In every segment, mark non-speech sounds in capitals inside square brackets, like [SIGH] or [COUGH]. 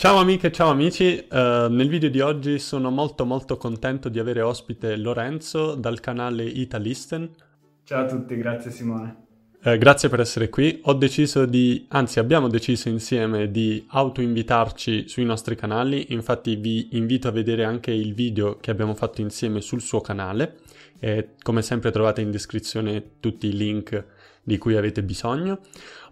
Ciao amiche ciao amici, uh, nel video di oggi sono molto molto contento di avere ospite Lorenzo dal canale Italisten. Ciao a tutti, grazie Simone. Uh, grazie per essere qui. Ho deciso di, anzi abbiamo deciso insieme di autoinvitarci sui nostri canali, infatti vi invito a vedere anche il video che abbiamo fatto insieme sul suo canale e come sempre trovate in descrizione tutti i link di cui avete bisogno.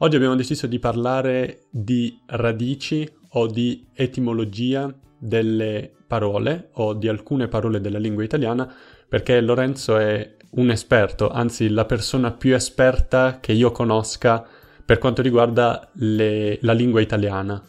Oggi abbiamo deciso di parlare di radici o di etimologia delle parole o di alcune parole della lingua italiana perché Lorenzo è un esperto, anzi la persona più esperta che io conosca per quanto riguarda le, la lingua italiana.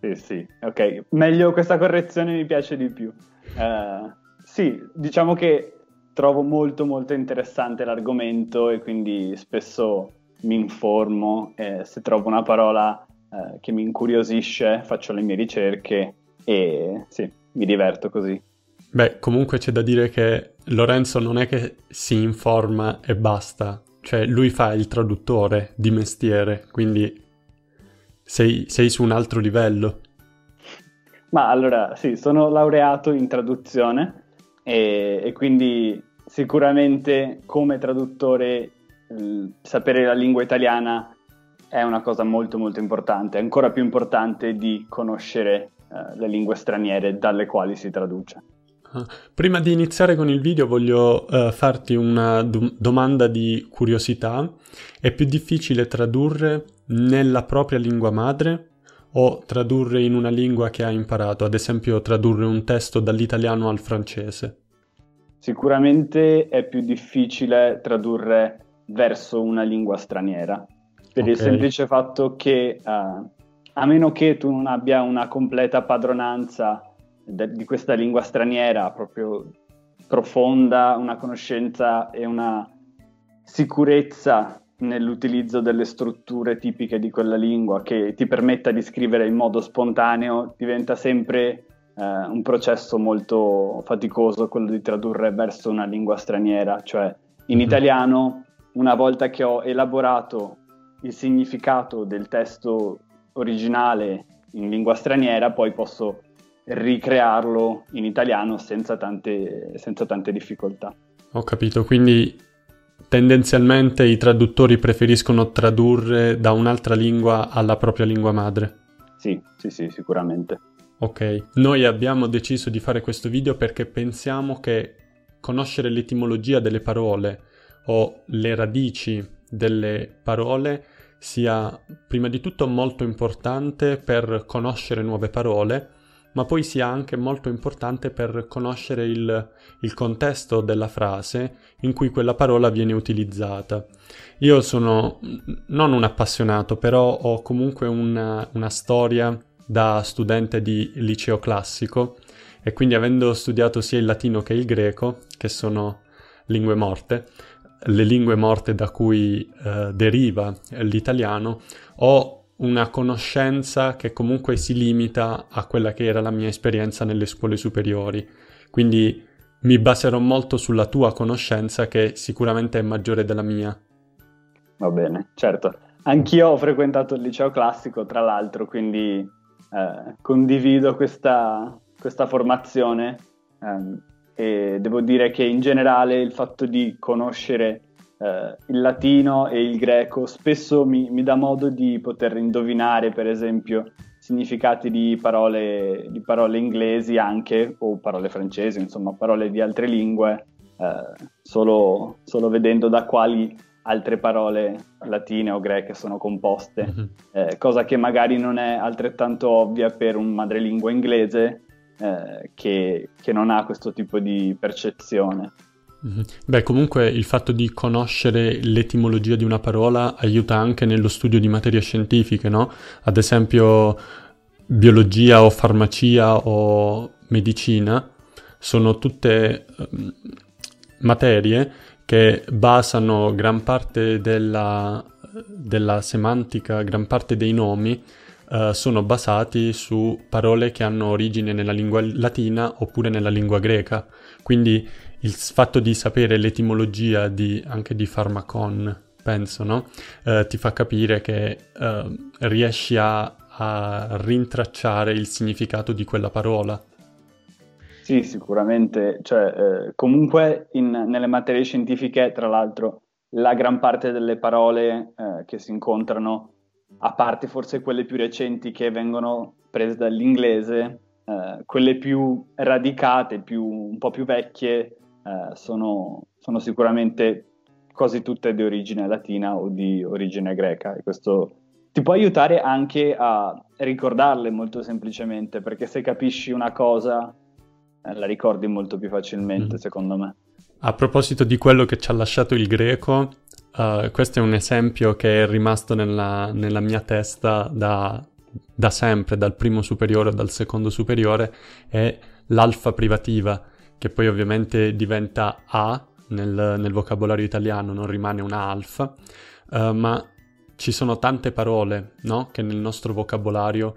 Sì, sì, ok. Meglio questa correzione mi piace di più. Uh, sì, diciamo che trovo molto molto interessante l'argomento e quindi spesso mi informo, eh, se trovo una parola eh, che mi incuriosisce faccio le mie ricerche e sì, mi diverto così. Beh, comunque c'è da dire che Lorenzo non è che si informa e basta, cioè lui fa il traduttore di mestiere, quindi sei, sei su un altro livello. Ma allora sì, sono laureato in traduzione e, e quindi sicuramente come traduttore sapere la lingua italiana è una cosa molto molto importante, ancora più importante di conoscere uh, le lingue straniere dalle quali si traduce. Ah, prima di iniziare con il video voglio uh, farti una do- domanda di curiosità. È più difficile tradurre nella propria lingua madre o tradurre in una lingua che hai imparato, ad esempio tradurre un testo dall'italiano al francese? Sicuramente è più difficile tradurre verso una lingua straniera, per okay. il semplice fatto che uh, a meno che tu non abbia una completa padronanza de- di questa lingua straniera, proprio profonda, una conoscenza e una sicurezza nell'utilizzo delle strutture tipiche di quella lingua che ti permetta di scrivere in modo spontaneo, diventa sempre eh, un processo molto faticoso quello di tradurre verso una lingua straniera, cioè in mm-hmm. italiano una volta che ho elaborato il significato del testo originale in lingua straniera, poi posso ricrearlo in italiano senza tante, senza tante difficoltà. Ho capito, quindi tendenzialmente i traduttori preferiscono tradurre da un'altra lingua alla propria lingua madre. Sì, sì, sì, sicuramente. Ok, noi abbiamo deciso di fare questo video perché pensiamo che conoscere l'etimologia delle parole o le radici delle parole sia prima di tutto molto importante per conoscere nuove parole, ma poi sia anche molto importante per conoscere il, il, contesto della frase in cui quella parola viene utilizzata. Io sono non un appassionato, però ho comunque una, una storia da studente di liceo classico e quindi avendo studiato sia il latino che il greco, che sono lingue morte, le lingue morte da cui eh, deriva l'italiano, ho una conoscenza che comunque si limita a quella che era la mia esperienza nelle scuole superiori. Quindi mi baserò molto sulla tua conoscenza che sicuramente è maggiore della mia. Va bene, certo. Anch'io ho frequentato il liceo classico, tra l'altro, quindi eh, condivido questa, questa formazione. Eh, e devo dire che in generale il fatto di conoscere eh, il latino e il greco spesso mi, mi, dà modo di poter indovinare per esempio significati di parole, di parole inglesi anche o parole francesi, insomma parole di altre lingue eh, solo, solo, vedendo da quali altre parole latine o greche sono composte, mm-hmm. eh, cosa che magari non è altrettanto ovvia per un madrelingua inglese eh, che, che, non ha questo tipo di percezione. Mhm. Beh, comunque il fatto di conoscere l'etimologia di una parola aiuta anche nello studio di materie scientifiche, no? Ad esempio biologia o farmacia o medicina sono tutte um, materie che basano gran parte della, della semantica, gran parte dei nomi uh, sono basati su parole che hanno origine nella lingua latina oppure nella lingua greca. Quindi il fatto di sapere l'etimologia di, anche di farmacon, penso, no? Eh, ti fa capire che eh, riesci a, a rintracciare il significato di quella parola. Sì, sicuramente. Cioè, eh, comunque in, nelle materie scientifiche, tra l'altro, la gran parte delle parole eh, che si incontrano, a parte forse quelle più recenti che vengono prese dall'inglese, eh, quelle più radicate, più, un po' più vecchie, eh, sono, sono, sicuramente quasi tutte di origine latina o di origine greca. E questo ti può aiutare anche a ricordarle molto semplicemente, perché se capisci una cosa eh, la ricordi molto più facilmente, mm. secondo me. A proposito di quello che ci ha lasciato il greco, uh, questo è un esempio che è rimasto nella, nella mia testa da, da, sempre, dal primo superiore o dal secondo superiore, è l'alfa privativa, che poi ovviamente diventa A nel, nel vocabolario italiano, non rimane una alfa, uh, ma ci sono tante parole no? che nel nostro vocabolario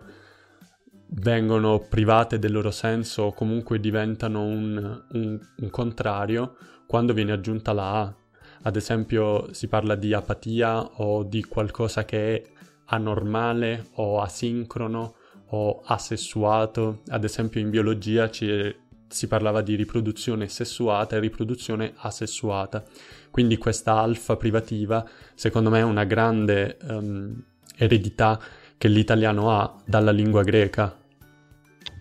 vengono private del loro senso o comunque diventano un, un, un contrario quando viene aggiunta la A. Ad esempio si parla di apatia o di qualcosa che è anormale o asincrono o asessuato. Ad esempio in biologia ci, si parlava di riproduzione sessuata e riproduzione asessuata. Quindi questa alfa privativa secondo me è una grande um, eredità che l'italiano ha dalla lingua greca.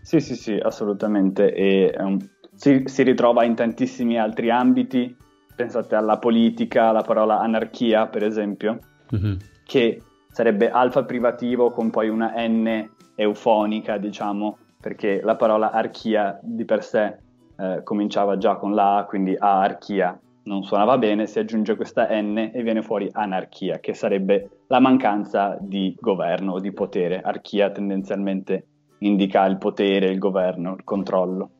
Sì, sì, sì, assolutamente. E um, si, si, ritrova in tantissimi altri ambiti. Pensate alla politica, alla parola anarchia, per esempio, mm-hmm. che sarebbe alfa privativo con poi una N eufonica, diciamo, perché la parola archia di per sé eh, cominciava già con la A, quindi archia non suonava bene, si aggiunge questa N e viene fuori anarchia, che sarebbe la mancanza di governo o di potere. Archia tendenzialmente indica il potere, il governo, il controllo.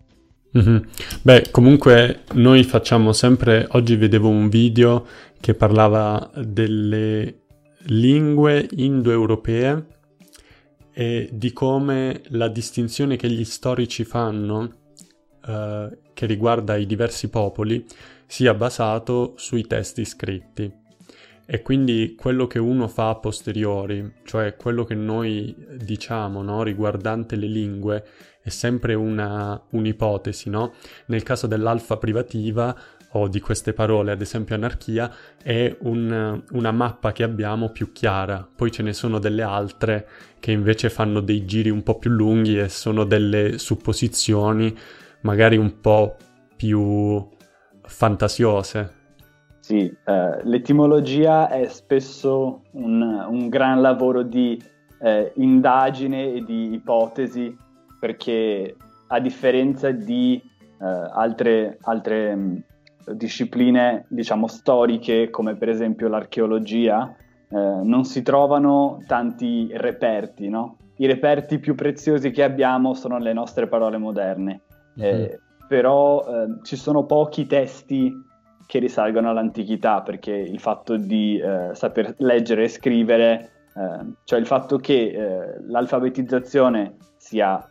Mm-hmm. Beh, comunque noi facciamo sempre, oggi vedevo un video che parlava delle lingue indoeuropee e di come la distinzione che gli storici fanno eh, che riguarda i diversi popoli sia basato sui testi scritti. E quindi quello che uno fa a posteriori, cioè quello che noi diciamo no, riguardante le lingue, è sempre una, un'ipotesi, no? Nel caso dell'alfa privativa o di queste parole, ad esempio anarchia, è un, una mappa che abbiamo più chiara. Poi ce ne sono delle altre che invece fanno dei giri un po' più lunghi e sono delle supposizioni magari un po' più fantasiose. Sì, eh, l'etimologia è spesso un, un gran lavoro di eh, indagine e di ipotesi perché a differenza di eh, altre, altre mh, discipline, diciamo, storiche come per esempio l'archeologia, eh, non si trovano tanti reperti, no? I reperti più preziosi che abbiamo sono le nostre parole moderne. Mm-hmm. però eh, ci sono pochi testi che risalgono all'antichità, perché il fatto di eh, saper leggere e scrivere, eh, cioè il fatto che eh, l'alfabetizzazione sia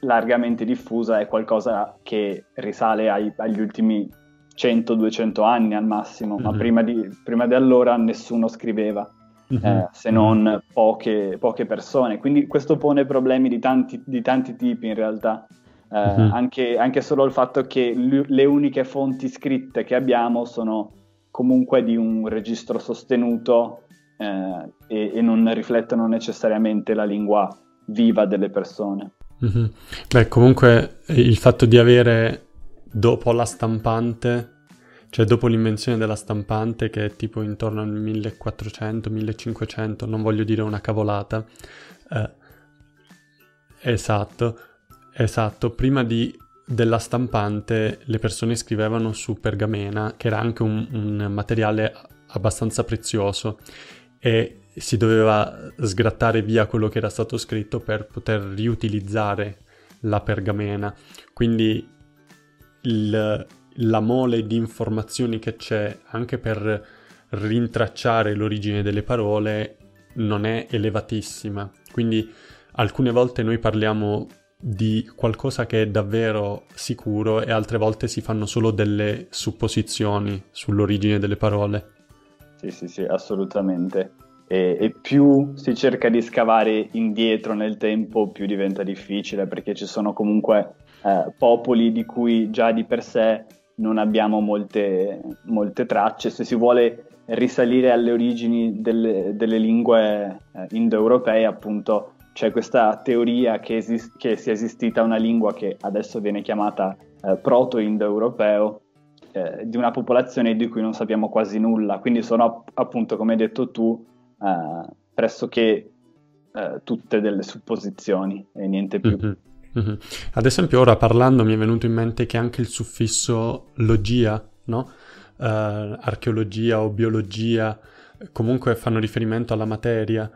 largamente diffusa è qualcosa che risale ai, agli ultimi 100-200 anni al massimo, mm-hmm. ma mhm. prima di, prima di, allora nessuno scriveva. Mm-hmm. Eh, se non poche, poche, persone. Quindi questo pone problemi di tanti, di tanti tipi in realtà. Eh, mm-hmm. anche, anche, solo il fatto che l- le uniche fonti scritte che abbiamo sono comunque di un registro sostenuto eh, e, e, non riflettono necessariamente la lingua viva delle persone. Mm-hmm. Beh, comunque il fatto di avere dopo la stampante, cioè dopo l'invenzione della stampante che è tipo intorno al 1400-1500, non voglio dire una cavolata, eh, esatto, Esatto, prima di, della stampante le persone scrivevano su pergamena, che era anche un, un materiale abbastanza prezioso e si doveva sgrattare via quello che era stato scritto per poter riutilizzare la pergamena. Quindi il, la mole di informazioni che c'è anche per rintracciare l'origine delle parole non è elevatissima. Quindi alcune volte noi parliamo di qualcosa che è davvero sicuro e altre volte si fanno solo delle supposizioni sull'origine delle parole. Sì, sì, sì, assolutamente. E, e, più si cerca di scavare indietro nel tempo, più diventa difficile perché ci sono comunque eh, popoli di cui già di per sé non abbiamo molte, molte tracce. Se si vuole risalire alle origini delle, delle lingue eh, indoeuropee, appunto, c'è questa teoria che, esist- che, sia esistita una lingua che adesso viene chiamata eh, proto-indoeuropeo, eh, di una popolazione di cui non sappiamo quasi nulla. Quindi sono appunto, come hai detto tu, eh, pressoché eh, tutte delle supposizioni e niente più. Mm-hmm. Mm-hmm. Ad esempio, ora parlando mi è venuto in mente che anche il suffisso logia, no? Uh, archeologia o biologia, comunque fanno riferimento alla materia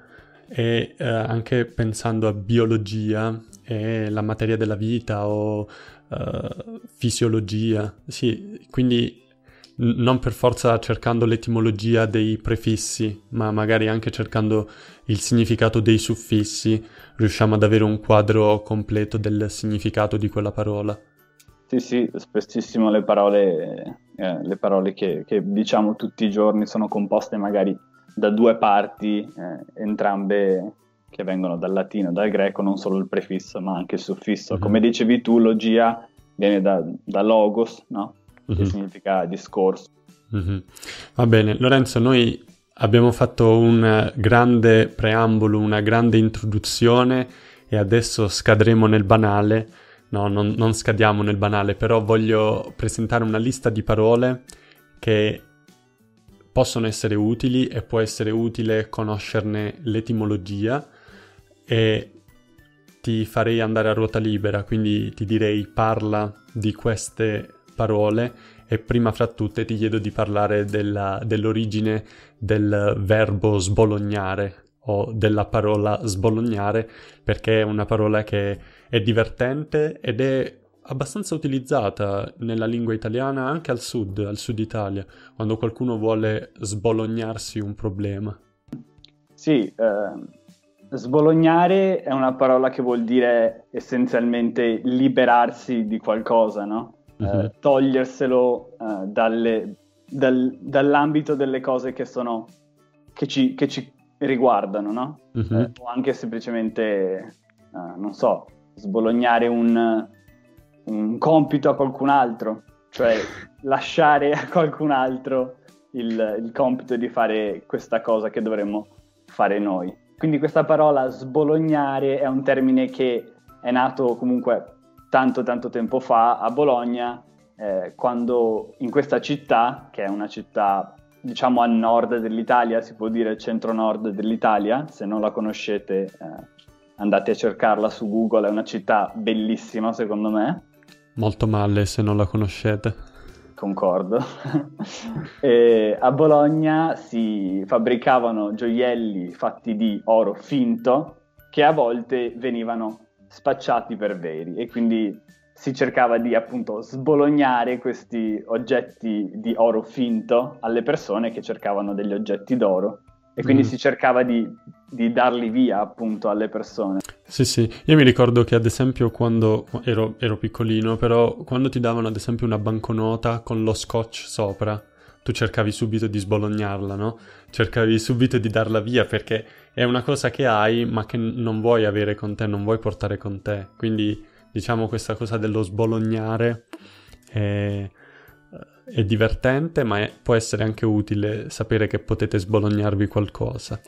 e uh, anche pensando a biologia e la materia della vita o uh, fisiologia, sì, quindi non per forza cercando l'etimologia dei prefissi, ma magari anche cercando il significato dei suffissi, riusciamo ad avere un quadro completo del significato di quella parola. Sì, sì, spessissimo le parole, eh, le parole che, che, diciamo tutti i giorni sono composte magari da due parti, eh, entrambe che vengono dal latino, dal greco, non solo il prefisso ma anche il suffisso. Mm-hmm. Come dicevi tu, logia viene da, da logos, no? Che mm-hmm. significa discorso. Mm-hmm. Va bene, Lorenzo, noi abbiamo fatto un grande preambolo, una grande introduzione e adesso scadremo nel banale. No, non, non scadiamo nel banale, però voglio presentare una lista di parole che possono essere utili e può essere utile conoscerne l'etimologia e ti farei andare a ruota libera, quindi ti direi parla di queste parole e prima fra tutte ti chiedo di parlare della, dell'origine del verbo sbolognare o della parola sbolognare perché è una parola che è divertente ed è abbastanza utilizzata nella lingua italiana anche al sud, al sud Italia, quando qualcuno vuole sbolognarsi un problema. Sì, eh, sbolognare è una parola che vuol dire essenzialmente liberarsi di qualcosa, no? Uh-huh. eh, toglierselo eh, dalle, dal, dall'ambito delle cose che sono che ci, che ci riguardano, no? Uh-huh. Eh, o anche semplicemente, eh, non so, sbolognare un, un compito a qualcun altro, cioè [LAUGHS] lasciare a qualcun altro il, il, compito di fare questa cosa che dovremmo fare noi. Quindi questa parola sbolognare è un termine che è nato comunque tanto tanto tempo fa a Bologna, eh, quando in questa città, che è una città diciamo a nord dell'Italia, si può dire centro-nord dell'Italia, se non la conoscete eh, andate a cercarla su Google, è una città bellissima secondo me. Molto male se non la conoscete. Concordo. [LAUGHS] a Bologna si fabbricavano gioielli fatti di oro finto che a volte venivano spacciati per veri e quindi si cercava di appunto sbolognare questi oggetti di oro finto alle persone che cercavano degli oggetti d'oro e quindi mm. si cercava di, di, darli via appunto alle persone. Sì, sì, io mi ricordo che ad esempio quando ero, ero piccolino, però quando ti davano ad esempio una banconota con lo scotch sopra, tu cercavi subito di sbolognarla, no? Cercavi subito di darla via perché è una cosa che hai ma che non vuoi avere con te, non vuoi portare con te. Quindi diciamo questa cosa dello sbolognare è, è divertente ma è, può essere anche utile sapere che potete sbolognarvi qualcosa.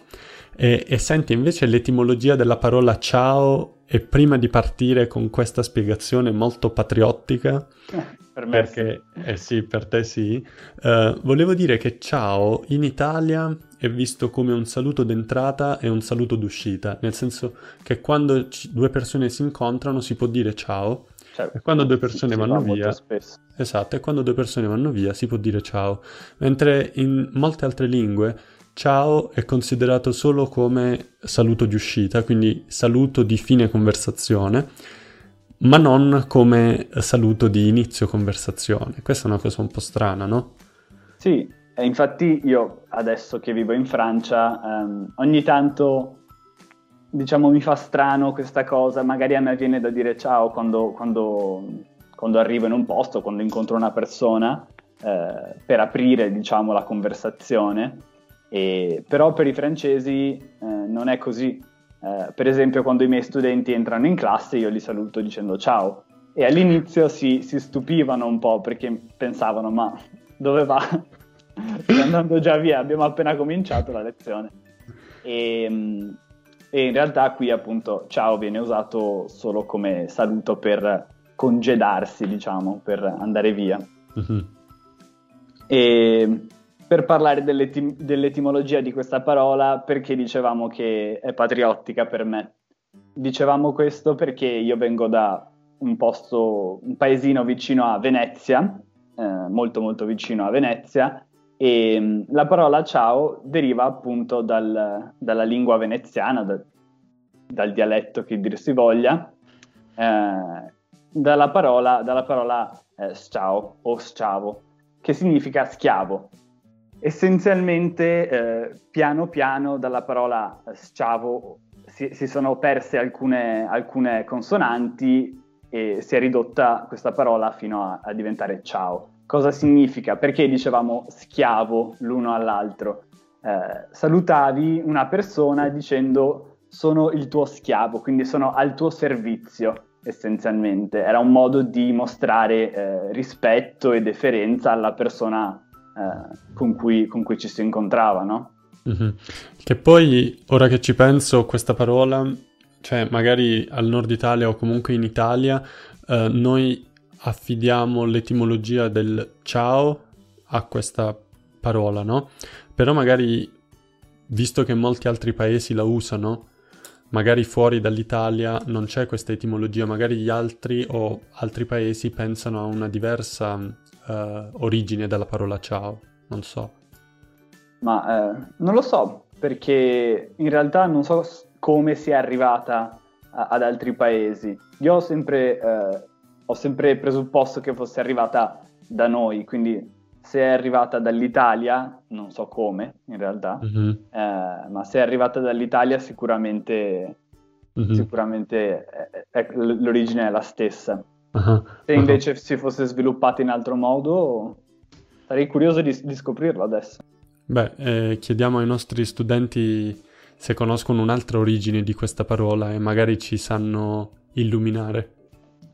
E, e senti invece l'etimologia della parola ciao e prima di partire con questa spiegazione molto patriottica, [LAUGHS] per me perché, sì. Eh sì, per te sì, uh, volevo dire che ciao in Italia è visto come un saluto d'entrata e un saluto d'uscita, nel senso che quando c- due persone si incontrano si può dire ciao, cioè, e quando due persone vanno via, esatto, e quando due persone vanno via si può dire ciao, mentre in molte altre lingue ciao è considerato solo come saluto di uscita, quindi saluto di fine conversazione, ma non come saluto di inizio conversazione. Questa è una cosa un po' strana, no? Sì, e infatti io adesso che vivo in Francia, um, ogni tanto diciamo mi fa strano questa cosa, magari a me viene da dire ciao quando, quando, quando arrivo in un posto, quando incontro una persona, eh, per aprire diciamo la conversazione E, però per i francesi eh, non è così. Eh, per esempio, quando i miei studenti entrano in classe, io li saluto dicendo ciao. E all'inizio si, si stupivano un po' perché pensavano: ma dove va? [LAUGHS] Sta andando già via, abbiamo appena cominciato la lezione. E, e in realtà qui appunto ciao viene usato solo come saluto per congedarsi, diciamo, per andare via. Mm-hmm. E per parlare dell'etim- dell'etimologia di questa parola, perché dicevamo che è patriottica per me. Dicevamo questo perché io vengo da un posto, un paesino vicino a Venezia, eh, molto molto vicino a Venezia, e mm, la parola ciao deriva appunto dal, dalla lingua veneziana, da, dal dialetto che dir si voglia, eh, dalla parola, dalla parola eh, ciao o sciavo, che significa schiavo. Essenzialmente, eh, piano piano, dalla parola sciavo si, si sono perse alcune, alcune, consonanti e si è ridotta questa parola fino a, a diventare ciao. Cosa significa? Perché dicevamo schiavo l'uno all'altro? Eh, salutavi una persona dicendo sono il tuo schiavo, quindi sono al tuo servizio essenzialmente. Era un modo di mostrare eh, rispetto e deferenza alla persona eh, con, cui, con, cui, ci si incontrava, no? Mm-hmm. Che poi, ora che ci penso, questa parola, cioè magari al nord Italia o comunque in Italia, eh, noi affidiamo l'etimologia del ciao a questa parola, no? Però magari, visto che molti altri paesi la usano, magari fuori dall'Italia non c'è questa etimologia, magari gli altri o altri paesi pensano a una diversa uh, origine della parola ciao, non so. Ma eh, non lo so, perché in realtà non so come sia arrivata a, ad altri paesi. Io ho sempre eh, ho sempre presupposto che fosse arrivata da noi, quindi se è arrivata dall'Italia, non so come in realtà, mm-hmm. eh, ma se è arrivata dall'Italia sicuramente, mm-hmm. sicuramente è, è, l'origine è la stessa. Uh-huh. Se invece uh-huh. si fosse sviluppata in altro modo, sarei curioso di, di scoprirlo adesso. Beh, eh, chiediamo ai nostri studenti se conoscono un'altra origine di questa parola e magari ci sanno illuminare.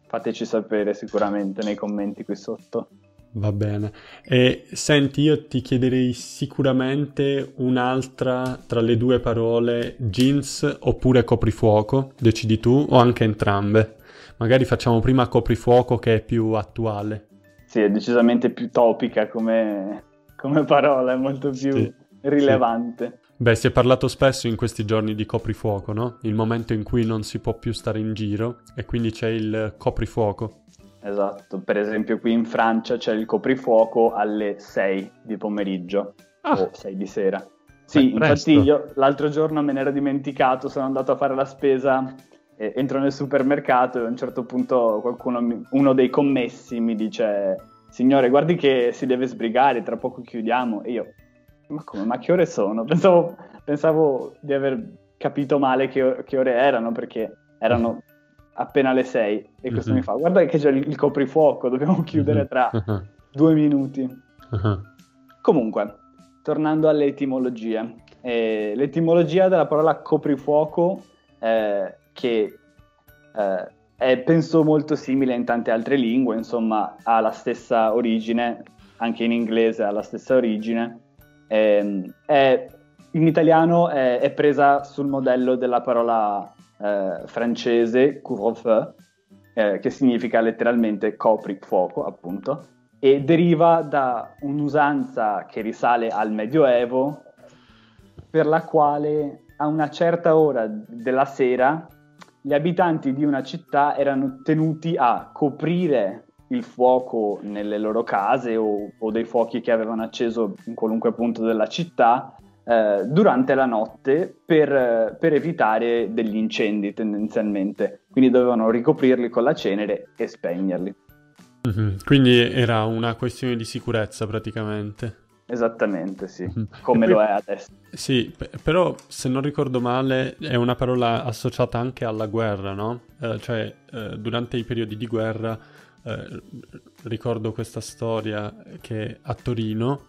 Fateci sapere sicuramente nei commenti qui sotto. Va bene. E senti, io ti chiederei sicuramente un'altra tra le due parole, jeans oppure coprifuoco, decidi tu, o anche entrambe. Magari facciamo prima coprifuoco che è più attuale. Sì, è decisamente più topica come, come parola, è molto più sì, rilevante. Sì. Beh, si è parlato spesso in questi giorni di coprifuoco, no? Il momento in cui non si può più stare in giro e quindi c'è il coprifuoco. Esatto, per esempio qui in Francia c'è il coprifuoco alle 6 di pomeriggio ah. o 6 di sera. Sì, Beh, infatti io l'altro giorno me ne ero dimenticato, sono andato a fare la spesa, eh, entro nel supermercato e a un certo punto qualcuno, uno dei commessi mi dice signore guardi che si deve sbrigare, tra poco chiudiamo e io ma come? Ma che ore sono? [LAUGHS] Pensavo, pensavo di aver capito male che, che, ore erano perché erano appena le 6 e questo uh-huh. mi fa guarda che c'è il, il coprifuoco, dobbiamo chiudere tra uh-huh. due minuti. Uh-huh. Comunque, tornando alle etimologie, eh, l'etimologia della parola coprifuoco eh, che eh, è penso molto simile in tante altre lingue, insomma ha la stessa origine, anche in inglese ha la stessa origine, eh, è, in italiano è, è, presa sul modello della parola eh, francese couvre-feu, eh, che significa letteralmente copri fuoco, appunto, e deriva da un'usanza che risale al Medioevo, per la quale a una certa ora della sera gli abitanti di una città erano tenuti a coprire il fuoco nelle loro case o, o, dei fuochi che avevano acceso in qualunque punto della città eh, durante la notte per, per, evitare degli incendi tendenzialmente. Quindi dovevano ricoprirli con la cenere e spegnerli. Mm-hmm. Quindi era una questione di sicurezza praticamente. Esattamente, sì, mm-hmm. come poi, lo è adesso. Sì, però se non ricordo male è una parola associata anche alla guerra, no? Eh, cioè eh, durante i periodi di guerra eh, ricordo questa storia che a Torino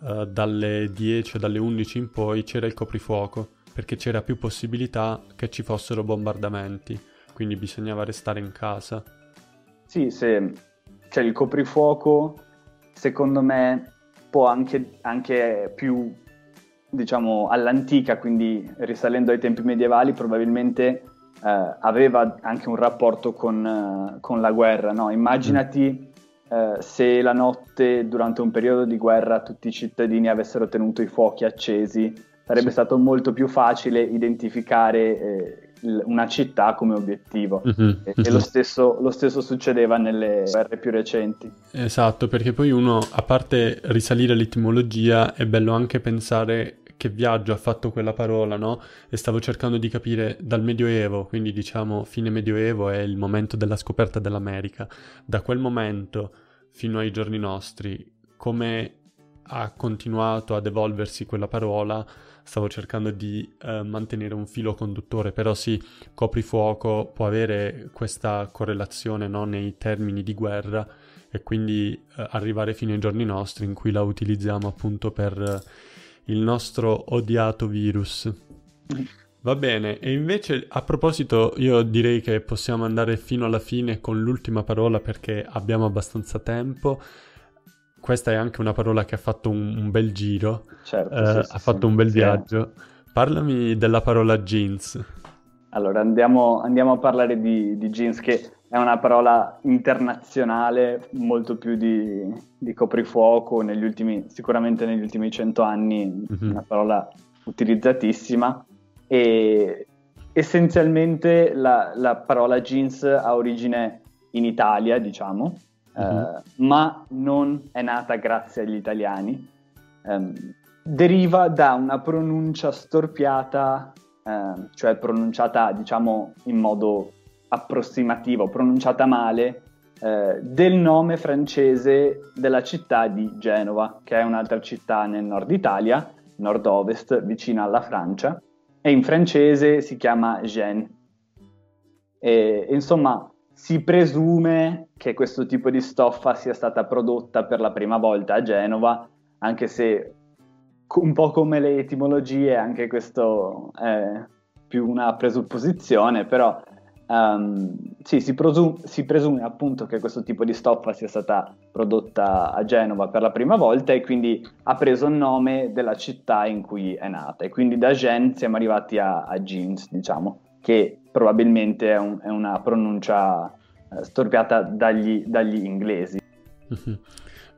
uh, dalle 10 o dalle 11 in poi c'era il coprifuoco, perché c'era più possibilità che ci fossero bombardamenti, quindi bisognava restare in casa. Sì, se cioè il coprifuoco, secondo me, può anche, anche più, diciamo, all'antica, quindi risalendo ai tempi medievali, probabilmente eh, aveva anche un rapporto con, eh, con la guerra, no? Immaginati eh, se la notte durante un periodo di guerra tutti i cittadini avessero tenuto i fuochi accesi, sarebbe sì. stato molto più facile identificare eh, una città come obiettivo mm-hmm, e, mm-hmm. lo, stesso, lo, stesso, succedeva nelle guerre più recenti. Esatto, perché poi uno, a parte risalire all'etimologia, è bello anche pensare che viaggio ha fatto quella parola, no? E stavo cercando di capire dal Medioevo, quindi diciamo fine Medioevo è il momento della scoperta dell'America. Da quel momento fino ai giorni nostri, come ha continuato ad evolversi quella parola, stavo cercando di eh, mantenere un filo conduttore, però sì, coprifuoco può avere questa correlazione no, nei termini di guerra e quindi eh, arrivare fino ai giorni nostri in cui la utilizziamo appunto per eh, il nostro odiato virus. Va bene, e invece a proposito io direi che possiamo andare fino alla fine con l'ultima parola perché abbiamo abbastanza tempo. Questa è anche una parola che ha fatto un, un bel giro, certo, eh, sì, ha sì, fatto sì. un bel viaggio. Parlami della parola jeans. Allora andiamo, andiamo a parlare di, di, jeans che è una parola internazionale molto più di, di coprifuoco negli ultimi, sicuramente negli ultimi cento anni, mm-hmm. una parola utilizzatissima e essenzialmente la, la, parola jeans ha origine in Italia, diciamo, mm-hmm. eh, ma non è nata grazie agli italiani. Um, deriva da una pronuncia storpiata, eh, cioè pronunciata, diciamo, in modo approssimativo, pronunciata male, eh, del nome francese della città di Genova, che è un'altra città nel nord Italia, nord-ovest, vicina alla Francia, e in francese si chiama Gênes. E, insomma, si presume che questo tipo di stoffa sia stata prodotta per la prima volta a Genova, anche se un po' come le etimologie, anche questo è più una presupposizione, però um, sì, si, prosum- si, presume appunto che questo tipo di stoffa sia stata prodotta a Genova per la prima volta e quindi ha preso il nome della città in cui è nata. E quindi da Gen siamo arrivati a, a jeans, diciamo, che probabilmente è, un, è una pronuncia eh, storpiata dagli, dagli inglesi. Mm-hmm.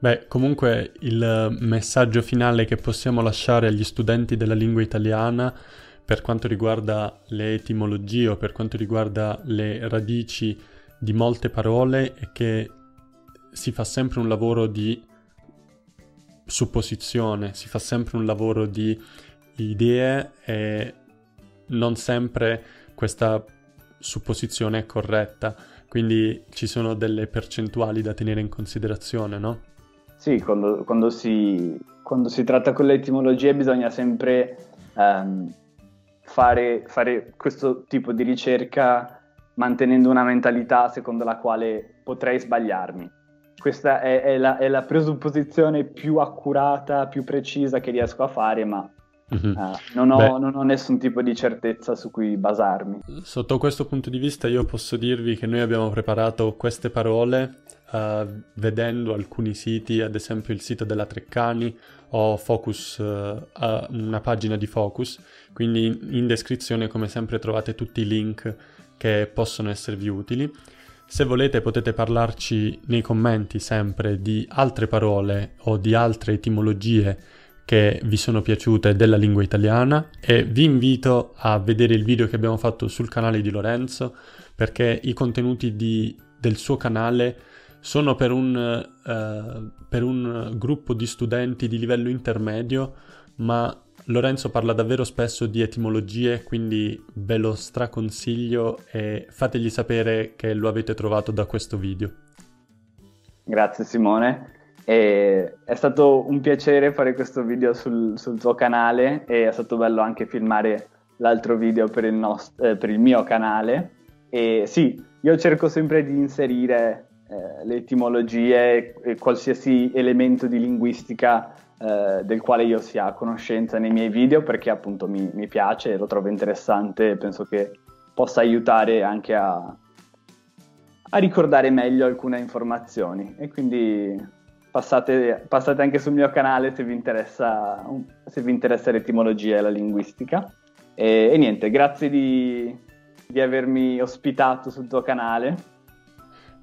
Beh, comunque il messaggio finale che possiamo lasciare agli studenti della lingua italiana per quanto riguarda le etimologie o per quanto riguarda le radici di molte parole è che si fa sempre un lavoro di supposizione, si fa sempre un lavoro di idee e non sempre questa supposizione è corretta, quindi ci sono delle percentuali da tenere in considerazione, no? Sì, quando, quando, si, quando si, tratta con le etimologie bisogna sempre um, fare, fare questo tipo di ricerca mantenendo una mentalità secondo la quale potrei sbagliarmi. Questa è, è, la, è, la, presupposizione più accurata, più precisa che riesco a fare, ma mm-hmm. uh, non, ho, non, ho, nessun tipo di certezza su cui basarmi. Sotto questo punto di vista io posso dirvi che noi abbiamo preparato queste parole uh, vedendo alcuni siti, ad esempio il sito della Treccani o Focus, uh, una pagina di Focus, quindi in descrizione come sempre trovate tutti i link che possono esservi utili. Se volete potete parlarci nei commenti sempre di altre parole o di altre etimologie che vi sono piaciute della lingua italiana e vi invito a vedere il video che abbiamo fatto sul canale di Lorenzo perché i contenuti di, del suo canale sono per un, uh, per un gruppo di studenti di livello intermedio, ma Lorenzo parla davvero spesso di etimologie, quindi ve lo straconsiglio e fategli sapere che lo avete trovato da questo video. Grazie Simone, e è stato un piacere fare questo video sul, sul, tuo canale e è stato bello anche filmare l'altro video per il, nost- eh, per il mio canale. E sì, io cerco sempre di inserire eh, le etimologie e qualsiasi elemento di linguistica eh, del quale io sia a conoscenza nei miei video perché appunto mi, mi piace lo trovo interessante e penso che possa aiutare anche a, a ricordare meglio alcune informazioni. E quindi passate, passate, anche sul mio canale se vi interessa, se vi interessa l'etimologia e la linguistica. E, e niente, grazie di, di avermi ospitato sul tuo canale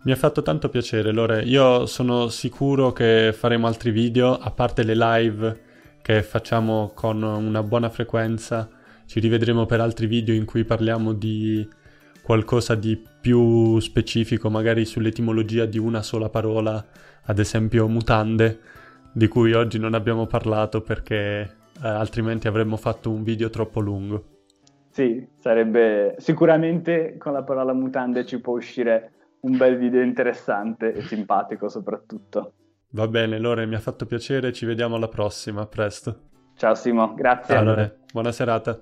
mi ha fatto tanto piacere, Lore. Io sono sicuro che faremo altri video, a parte le live che facciamo con una buona frequenza. Ci rivedremo per altri video in cui parliamo di qualcosa di più specifico, magari sull'etimologia di una sola parola, ad esempio mutande, di cui oggi non abbiamo parlato perché eh, altrimenti avremmo fatto un video troppo lungo. Sì, sarebbe sicuramente con la parola mutande ci può uscire un bel video interessante e simpatico soprattutto. Va bene, Lore, mi ha fatto piacere, ci vediamo alla prossima, a presto. Ciao Simo, grazie. Ciao Lore, buona serata.